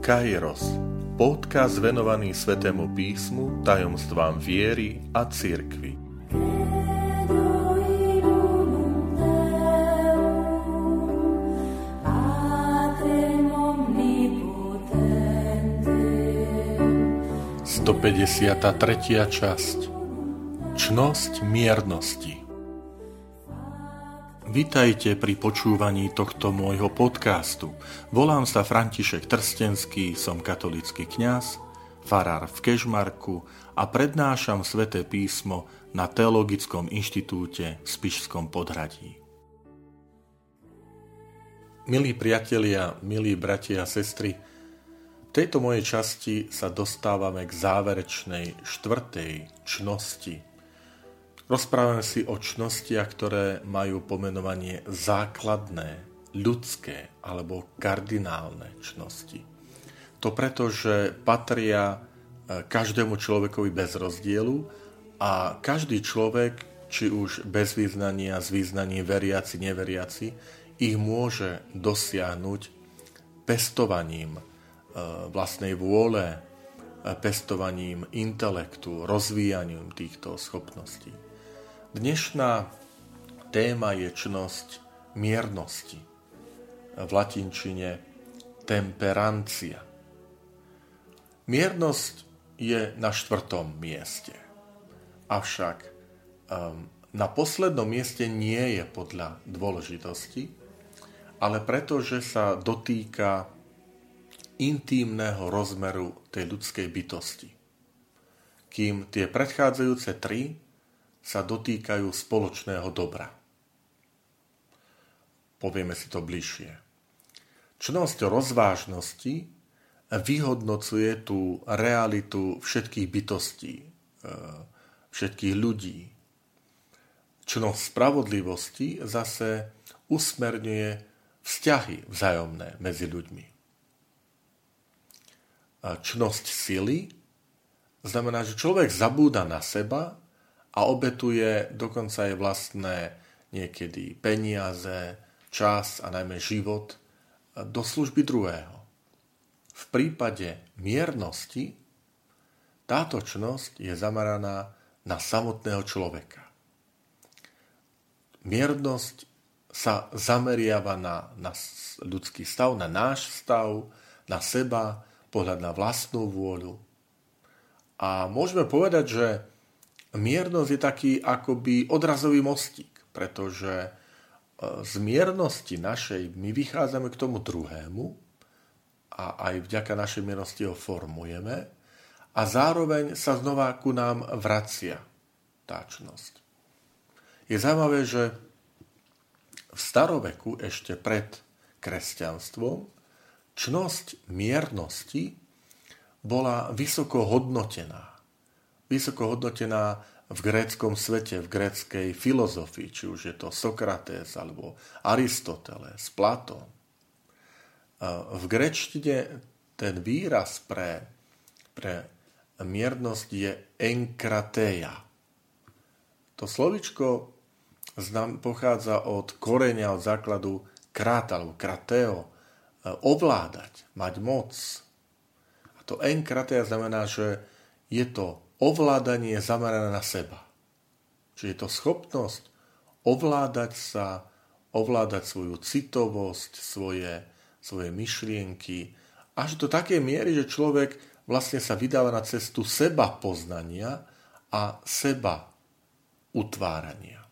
Kairos, podcast venovaný Svetému písmu, tajomstvám viery a cirkvi. Sto tretia časť. Čnosť miernosti Vitajte pri počúvaní tohto môjho podcastu. Volám sa František Trstenský, som katolický kňaz, farár v Kežmarku a prednášam sväté písmo na Teologickom inštitúte v Spišskom podhradí. Milí priatelia, milí bratia a sestry, v tejto mojej časti sa dostávame k záverečnej štvrtej čnosti Rozprávame si o čnostiach, ktoré majú pomenovanie základné, ľudské alebo kardinálne čnosti. To preto, že patria e, každému človekovi bez rozdielu a každý človek, či už bez význania, s význaním veriaci, neveriaci, ich môže dosiahnuť pestovaním e, vlastnej vôle, e, pestovaním intelektu, rozvíjaním týchto schopností. Dnešná téma je čnosť miernosti. V latinčine temperancia. Miernosť je na štvrtom mieste. Avšak um, na poslednom mieste nie je podľa dôležitosti, ale preto, že sa dotýka intímneho rozmeru tej ľudskej bytosti. Kým tie predchádzajúce tri sa dotýkajú spoločného dobra. Povieme si to bližšie. Čnosť rozvážnosti vyhodnocuje tú realitu všetkých bytostí, e, všetkých ľudí. Čnosť spravodlivosti zase usmerňuje vzťahy vzájomné medzi ľuďmi. Čnosť sily znamená, že človek zabúda na seba a obetuje dokonca aj vlastné niekedy peniaze, čas a najmä život do služby druhého. V prípade miernosti táto čnosť je zameraná na samotného človeka. Miernosť sa zameriava na, na ľudský stav, na náš stav, na seba, pohľad na vlastnú vôľu. A môžeme povedať, že miernosť je taký akoby odrazový mostík, pretože e, z miernosti našej my vychádzame k tomu druhému a aj vďaka našej miernosti ho formujeme a zároveň sa znova ku nám vracia tá čnosť. Je zaujímavé, že v staroveku ešte pred kresťanstvom čnosť miernosti bola vysoko hodnotená vysoko hodnotená v gréckom svete, v gréckej filozofii, či už je to Sokrates alebo Aristoteles, Platón. V gréčtine ten výraz pre, pre miernosť je enkrateia. To slovičko znam, pochádza od koreňa, od základu krát alebo krateo, ovládať, mať moc. A to enkrateia znamená, že je to ovládanie zamerané na seba. Čiže je to schopnosť ovládať sa, ovládať svoju citovosť, svoje, svoje myšlienky, až do takej miery, že človek vlastne sa vydáva na cestu seba poznania a seba utvárania.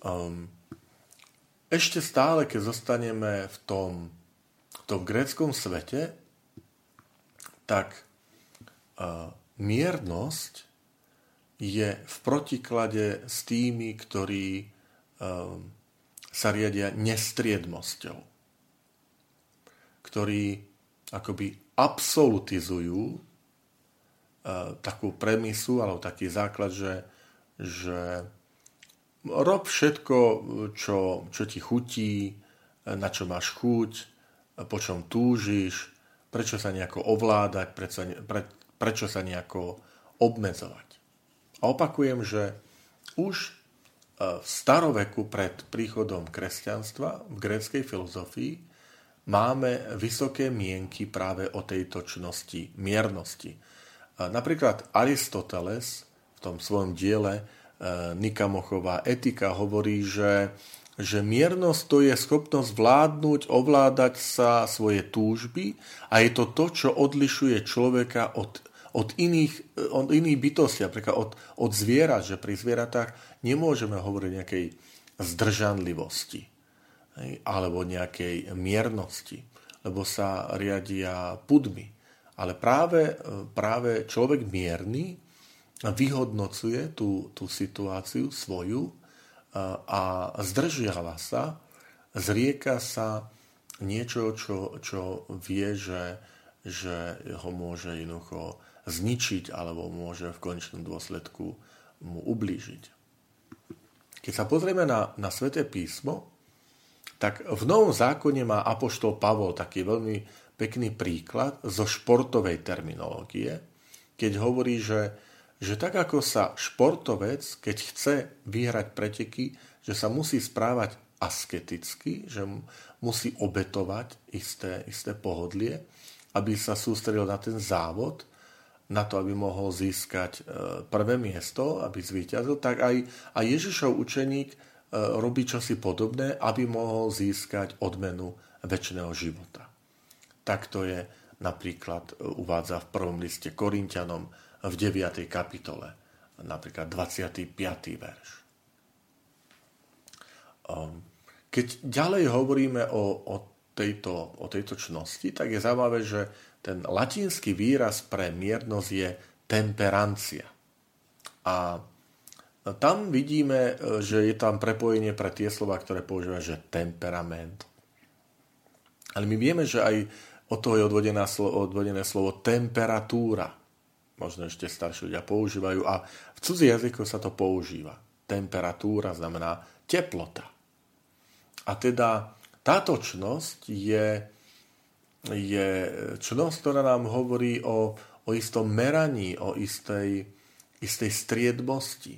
Um, ešte stále, keď zostaneme v tom, v tom gréckom svete, tak miernosť je v protiklade s tými, ktorí um, sa riadia nestriedmosťou. Ktorí akoby absolutizujú uh, takú premisu alebo taký základ, že, že rob všetko, čo, čo ti chutí, na čo máš chuť, po čom túžiš, prečo sa nejako ovládať, prečo, pre, prečo sa nejako obmedzovať. A opakujem, že už e, v staroveku pred príchodom kresťanstva v gréckej filozofii máme vysoké mienky práve o tejto čnosti miernosti. Napríklad Aristoteles v tom svojom diele e, Nikamochová etika hovorí, že, že miernosť to je schopnosť vládnuť, ovládať sa svoje túžby a je to to, čo odlišuje človeka od, od, iných, od iných bytostí, napríklad od, od zvierat, že pri zvieratách nemôžeme hovoriť nejakej zdržanlivosti alebo nejakej miernosti, lebo sa riadia pudmi. Ale práve, práve človek mierny vyhodnocuje tú, tú situáciu svoju a zdržiava sa, zrieka sa niečo, čo, čo vie, že, že ho môže jednoducho zničiť alebo môže v konečnom dôsledku mu ublížiť. Keď sa pozrieme na, na Sveté písmo, tak v Novom zákone má Apoštol Pavol taký veľmi pekný príklad zo športovej terminológie, keď hovorí, že, že tak ako sa športovec, keď chce vyhrať preteky, že sa musí správať asketicky, že musí obetovať isté, isté pohodlie, aby sa sústredil na ten závod, na to, aby mohol získať e, prvé miesto, aby zvíťazil, tak aj, aj Ježišov učeník e, robí čosi podobné, aby mohol získať odmenu väčšného života. Takto je napríklad e, uvádza v prvom liste Korintianom v 9. kapitole, napríklad 25. verš. Ehm, keď ďalej hovoríme o, o, tejto, o tejto čnosti, tak je zaujímavé, že ten latinský výraz pre miernosť je temperancia. A tam vidíme, že je tam prepojenie pre tie slova, ktoré používame, že temperament. Ale my vieme, že aj od toho je odvodené slovo, odvodené slovo temperatúra. Možno ešte starší ľudia používajú a v cudzí jazyku sa to používa. Temperatúra znamená teplota. A teda táto čnosť je je čnosť, ktorá nám hovorí o, o istom meraní, o istej, istej striedmosti.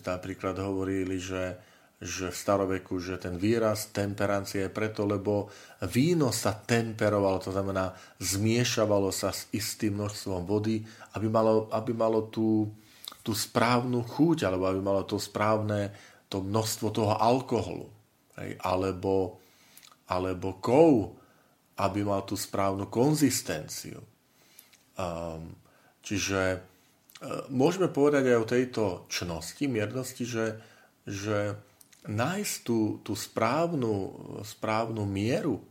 Napríklad hovorili, že, že v staroveku, že ten výraz temperancia je preto, lebo víno sa temperovalo, to znamená zmiešavalo sa s istým množstvom vody, aby malo, aby malo tú, tú správnu chuť, alebo aby malo to správne to množstvo toho alkoholu. Alebo, alebo kov, aby mal tú správnu konzistenciu. Um, čiže uh, môžeme povedať aj o tejto čnosti, miernosti, že, že nájsť tú, tú správnu, správnu mieru,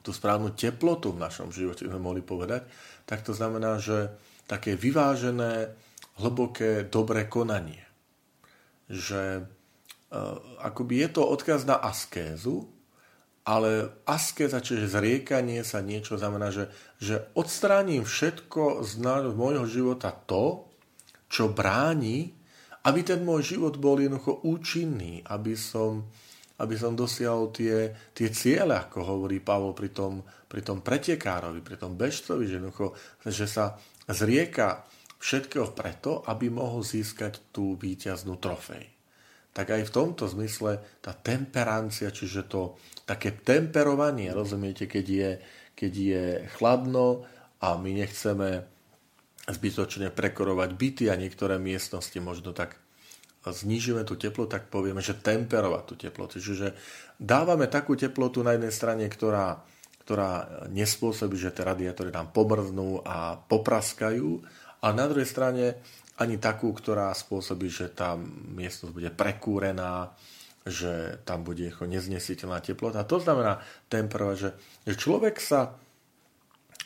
tú správnu teplotu v našom živote, sme mohli povedať, tak to znamená, že také vyvážené, hlboké, dobré konanie. Že uh, akoby je to odkaz na askézu, ale askeza, čiže zriekanie sa niečo znamená, že, že odstránim všetko z môjho života to, čo bráni, aby ten môj život bol jednoducho účinný, aby som, aby som dosiahol tie, tie ciele, ako hovorí Pavol pri tom, pri tom pretekárovi, pri tom bežcovi, že, že sa zrieka všetkého preto, aby mohol získať tú víťaznú trofej tak aj v tomto zmysle tá temperancia, čiže to také temperovanie, rozumiete, keď je, keď je chladno a my nechceme zbytočne prekorovať byty a niektoré miestnosti možno tak znižíme tú teplotu, tak povieme, že temperovať tú teplotu. Čiže dávame takú teplotu na jednej strane, ktorá, ktorá nespôsobí, že tie radiátory nám pomrznú a popraskajú, a na druhej strane ani takú, ktorá spôsobí, že tá miestnosť bude prekúrená, že tam bude neznesiteľná teplota. To znamená temperovať, že, že človek sa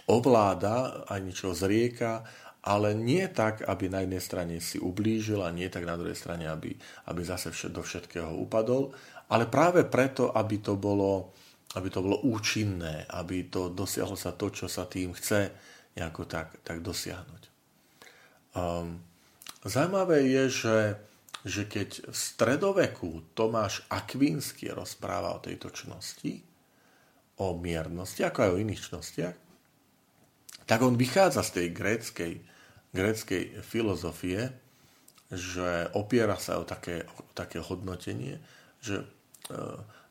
ovláda, aj niečo zrieka, ale nie tak, aby na jednej strane si ublížil a nie tak na druhej strane, aby, aby zase do všetkého upadol, ale práve preto, aby to bolo, aby to bolo účinné, aby to dosiahlo sa to, čo sa tým chce nejako tak, tak dosiahnuť. Um, Zajímavé je, že, že keď v stredoveku Tomáš Akvínsky rozpráva o tejto čnosti, o miernosti, ako aj o iných čnostiach, tak on vychádza z tej gréckej, gréckej filozofie, že opiera sa o také, o také hodnotenie, že e,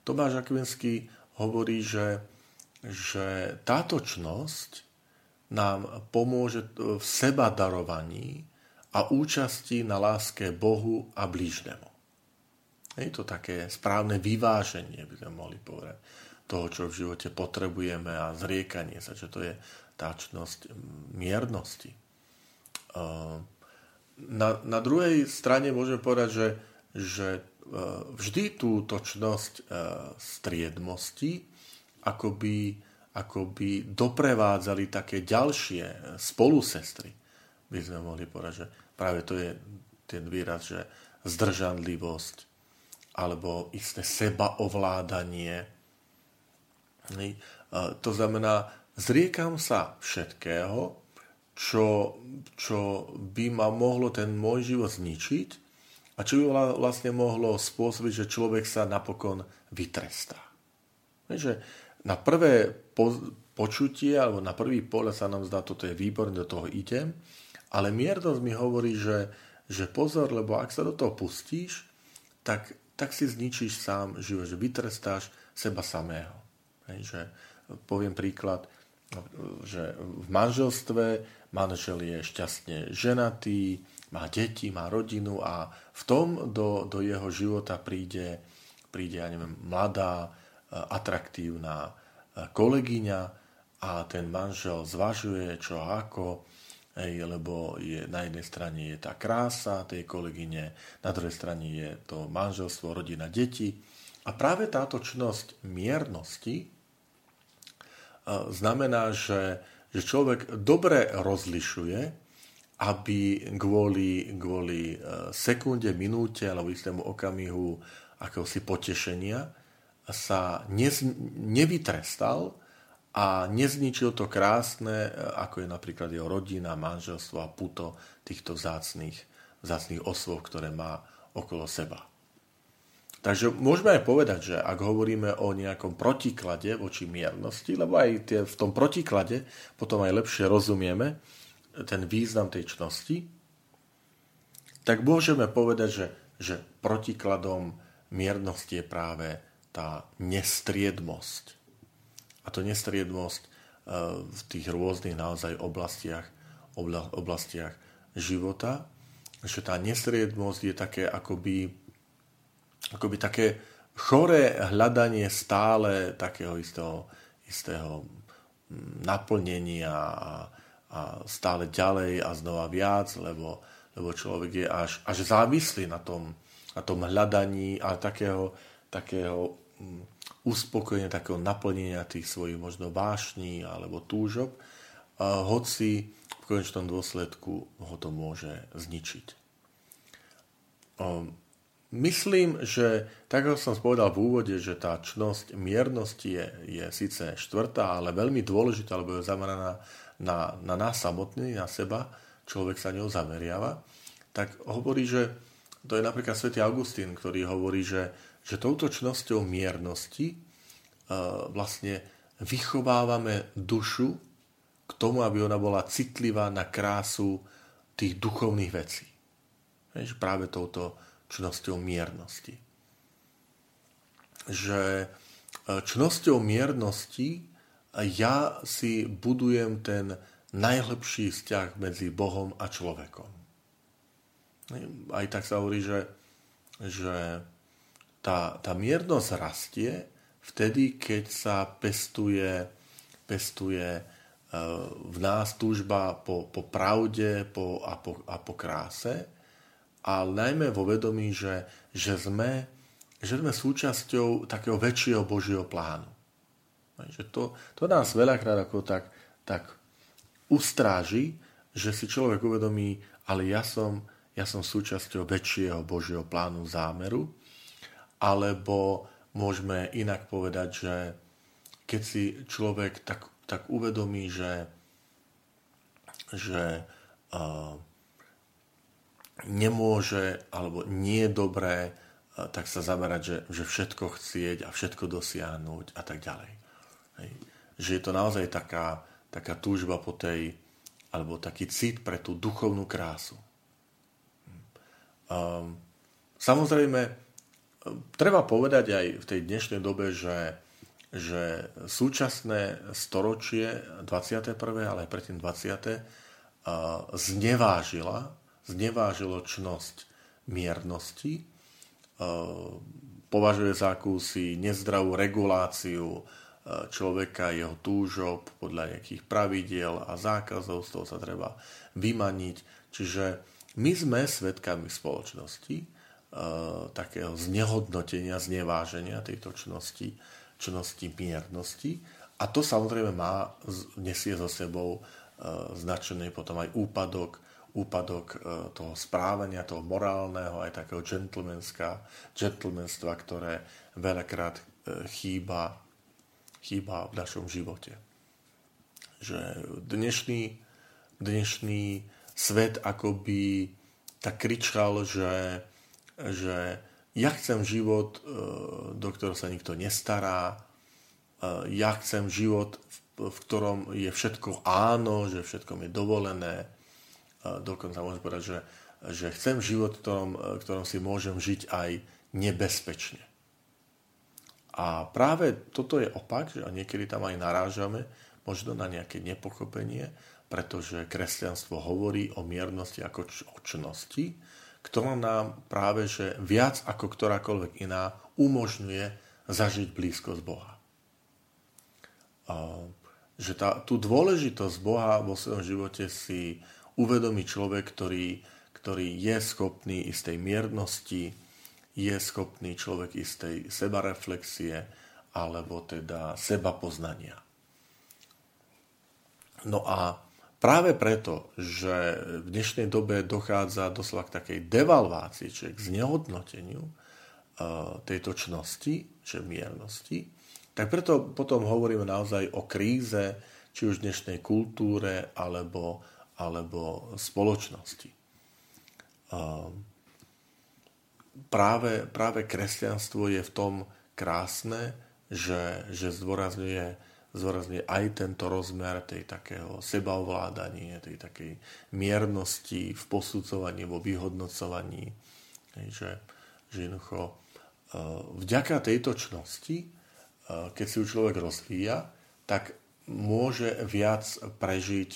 Tomáš Akvinský hovorí, že, že táto čnosť nám pomôže v seba darovaní a účasti na láske Bohu a blížnemu. Je to také správne vyváženie, by sme mohli povedať, toho, čo v živote potrebujeme a zriekanie sa, že to je táčnosť miernosti. Na, na druhej strane môžeme povedať, že, že e, vždy tú točnosť e, striedmosti akoby akoby doprevádzali také ďalšie spolusestry, by sme mohli povedať, že práve to je ten výraz, že zdržanlivosť alebo isté sebaovládanie. To znamená, zriekam sa všetkého, čo, čo by ma mohlo ten môj život zničiť a čo by vlastne mohlo spôsobiť, že človek sa napokon vytrestá. Že na prvé po, počutie alebo na prvý pohľad sa nám zdá, toto je výborné, do toho idem, ale miernosť mi hovorí, že, že pozor, lebo ak sa do toho pustíš, tak, tak si zničíš sám život, že vytrestáš seba samého. Hej, že poviem príklad, že v manželstve manžel je šťastne ženatý, má deti, má rodinu a v tom do, do jeho života príde, príde ja neviem, mladá, atraktívna kolegyňa a ten manžel zvažuje čo ako, hej, lebo je, na jednej strane je tá krása tej kolegyne, na druhej strane je to manželstvo, rodina, deti. A práve táto čnosť miernosti znamená, že, že človek dobre rozlišuje, aby kvôli, kvôli e, sekunde, minúte alebo istému okamihu akéhosi potešenia sa nez, nevytrestal a nezničil to krásne, ako je napríklad jeho rodina, manželstvo a puto týchto vzácných, vzácných osôb, ktoré má okolo seba. Takže môžeme aj povedať, že ak hovoríme o nejakom protiklade voči miernosti, lebo aj tie, v tom protiklade potom aj lepšie rozumieme ten význam tej čnosti, tak môžeme povedať, že, že protikladom miernosti je práve tá nestriedmosť. A to nestriedmosť e, v tých rôznych naozaj oblastiach, oblastiach života, že tá nestriedmosť je také akoby, akoby také choré hľadanie stále takého istého, istého mm, naplnenia a, a stále ďalej a znova viac, lebo, lebo človek je až, až závislý na tom, na tom hľadaní a takého, takého mm, uspokojenia, takého naplnenia tých svojich možno vášní alebo túžob, hoci v konečnom dôsledku ho to môže zničiť. Myslím, že tak ako som povedal v úvode, že tá čnosť miernosti je, je síce štvrtá, ale veľmi dôležitá, lebo je zameraná na, na nás samotný, na seba, človek sa ňou zameriava, tak hovorí, že to je napríklad svätý Augustín, ktorý hovorí, že že touto čnosťou miernosti uh, vlastne vychovávame dušu k tomu, aby ona bola citlivá na krásu tých duchovných vecí. Víš, práve touto čnosťou miernosti. Že e, čnosťou miernosti ja si budujem ten najlepší vzťah medzi Bohom a človekom. Aj tak sa hovorí, že, že tá, tá miernosť rastie vtedy, keď sa pestuje, pestuje e, v nás túžba po, po pravde po, a, po, a po kráse, ale najmä vo vedomí, že, že, sme, že sme súčasťou takého väčšieho Božieho plánu. Že to, to nás veľakrát ako tak, tak ustráži, že si človek uvedomí, ale ja som, ja som súčasťou väčšieho Božieho plánu zámeru alebo môžeme inak povedať, že keď si človek tak, tak uvedomí, že, že uh, nemôže alebo nie je dobré, uh, tak sa zamerať, že, že všetko chcieť a všetko dosiahnuť a tak ďalej. Hej. Že je to naozaj taká, taká túžba po tej, alebo taký cit pre tú duchovnú krásu. Um, samozrejme, Treba povedať aj v tej dnešnej dobe, že, že súčasné storočie 21. ale aj predtým 20. znevážila, znevážilo čnosť miernosti, považuje za akúsi nezdravú reguláciu človeka, jeho túžob podľa nejakých pravidiel a zákazov, z toho sa treba vymaniť. Čiže my sme svetkami spoločnosti, takého znehodnotenia, zneváženia tejto čnosti, čnosti miernosti. A to samozrejme má, nesie so sebou e, značený potom aj úpadok, úpadok e, toho správania, toho morálneho, aj takého gentlemanstva, ktoré veľakrát chýba chýba v našom živote. Že dnešný, dnešný svet akoby tak kričal, že, že ja chcem život, e, do ktorého sa nikto nestará, e, ja chcem život, v ktorom je všetko áno, že všetko je dovolené. E, dokonca môžem povedať, že, že chcem život, v ktorom, v ktorom si môžem žiť aj nebezpečne. A práve toto je opak, že niekedy tam aj narážame možno na nejaké nepochopenie, pretože kresťanstvo hovorí o miernosti ako o čnosti, ktorá nám práve že viac ako ktorákoľvek iná umožňuje zažiť blízkosť Boha. Že tá, tú dôležitosť Boha vo svojom živote si uvedomí človek, ktorý, ktorý je schopný istej miernosti, je schopný človek istej sebareflexie alebo teda seba poznania. No a práve preto, že v dnešnej dobe dochádza doslova k takej devalvácii, čiže k znehodnoteniu e, tejto čnosti, čiže miernosti, tak preto potom hovoríme naozaj o kríze, či už dnešnej kultúre alebo, alebo spoločnosti. Um, práve, práve kresťanstvo je v tom krásne, že, že zdôrazňuje, zdôrazňuje aj tento rozmer tej takého sebaovládania, tej takej miernosti v posudzovaní, vo vyhodnocovaní. Že, že jednoducho e, vďaka tejto čnosti, e, keď si ju človek rozvíja, tak môže viac prežiť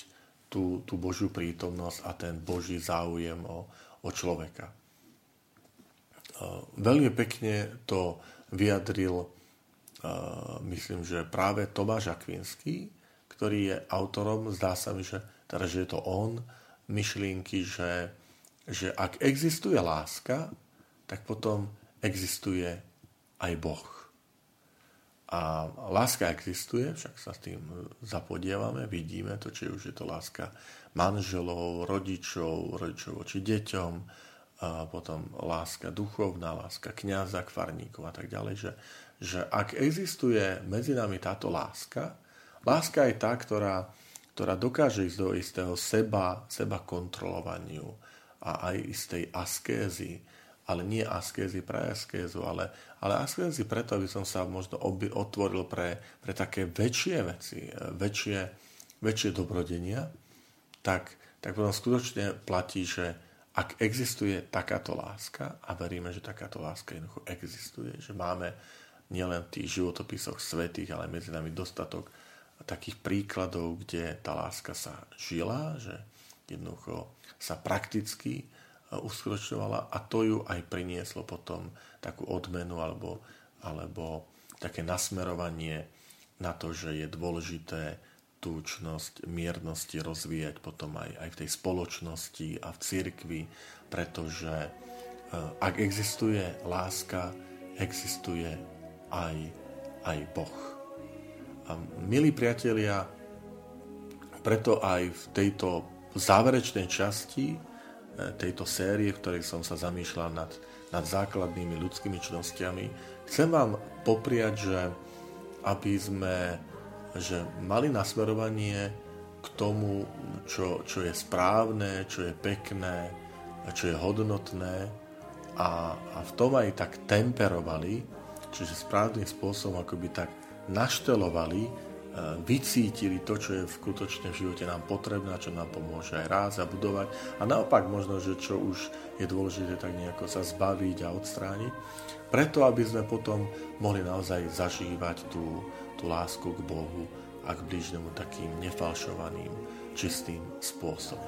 tú, tú Božiu prítomnosť a ten Boží záujem o, o človeka. Veľmi pekne to vyjadril, myslím, že práve Tomáš Akvinský, ktorý je autorom, zdá sa mi, že, teda, že je to on, myšlienky, že, že ak existuje láska, tak potom existuje aj Boh. A láska existuje, však sa s tým zapodievame, vidíme to, či už je to láska manželov, rodičov, rodičov voči deťom, a potom láska duchovná, láska kniaza k farníkov a tak ďalej, že, že ak existuje medzi nami táto láska, láska je tá, ktorá, ktorá dokáže ísť do istého seba, seba kontrolovaniu a aj istej askézy, ale nie askézy pre askézu, ale, ale askézy preto, aby som sa možno oby, otvoril pre, pre také väčšie veci, väčšie, väčšie dobrodenia, tak, tak potom skutočne platí, že ak existuje takáto láska, a veríme, že takáto láska jednoducho existuje, že máme nielen v tých životopisoch svetých, ale medzi nami dostatok takých príkladov, kde tá láska sa žila, že jednoducho sa prakticky e, uskutočňovala a to ju aj prinieslo potom takú odmenu alebo, alebo také nasmerovanie na to, že je dôležité tučnosť, miernosti rozvíjať potom aj, aj v tej spoločnosti a v cirkvi, pretože e, ak existuje láska, existuje aj, aj Boh. A milí priatelia, preto aj v tejto záverečnej časti e, tejto série, v ktorej som sa zamýšľal nad, nad základnými ľudskými čnosťami, chcem vám popriať, že aby sme že mali nasmerovanie k tomu, čo, čo je správne, čo je pekné, čo je hodnotné a, a v tom aj tak temperovali, čiže správnym spôsobom akoby tak naštelovali, e, vycítili to, čo je skutočne v živote nám potrebné, čo nám pomôže aj raz a budovať a naopak možno, že čo už je dôležité tak nejako sa zbaviť a odstrániť. Preto aby sme potom mohli naozaj zažívať tú, tú lásku k Bohu a k blížnemu takým nefalšovaným, čistým spôsobom.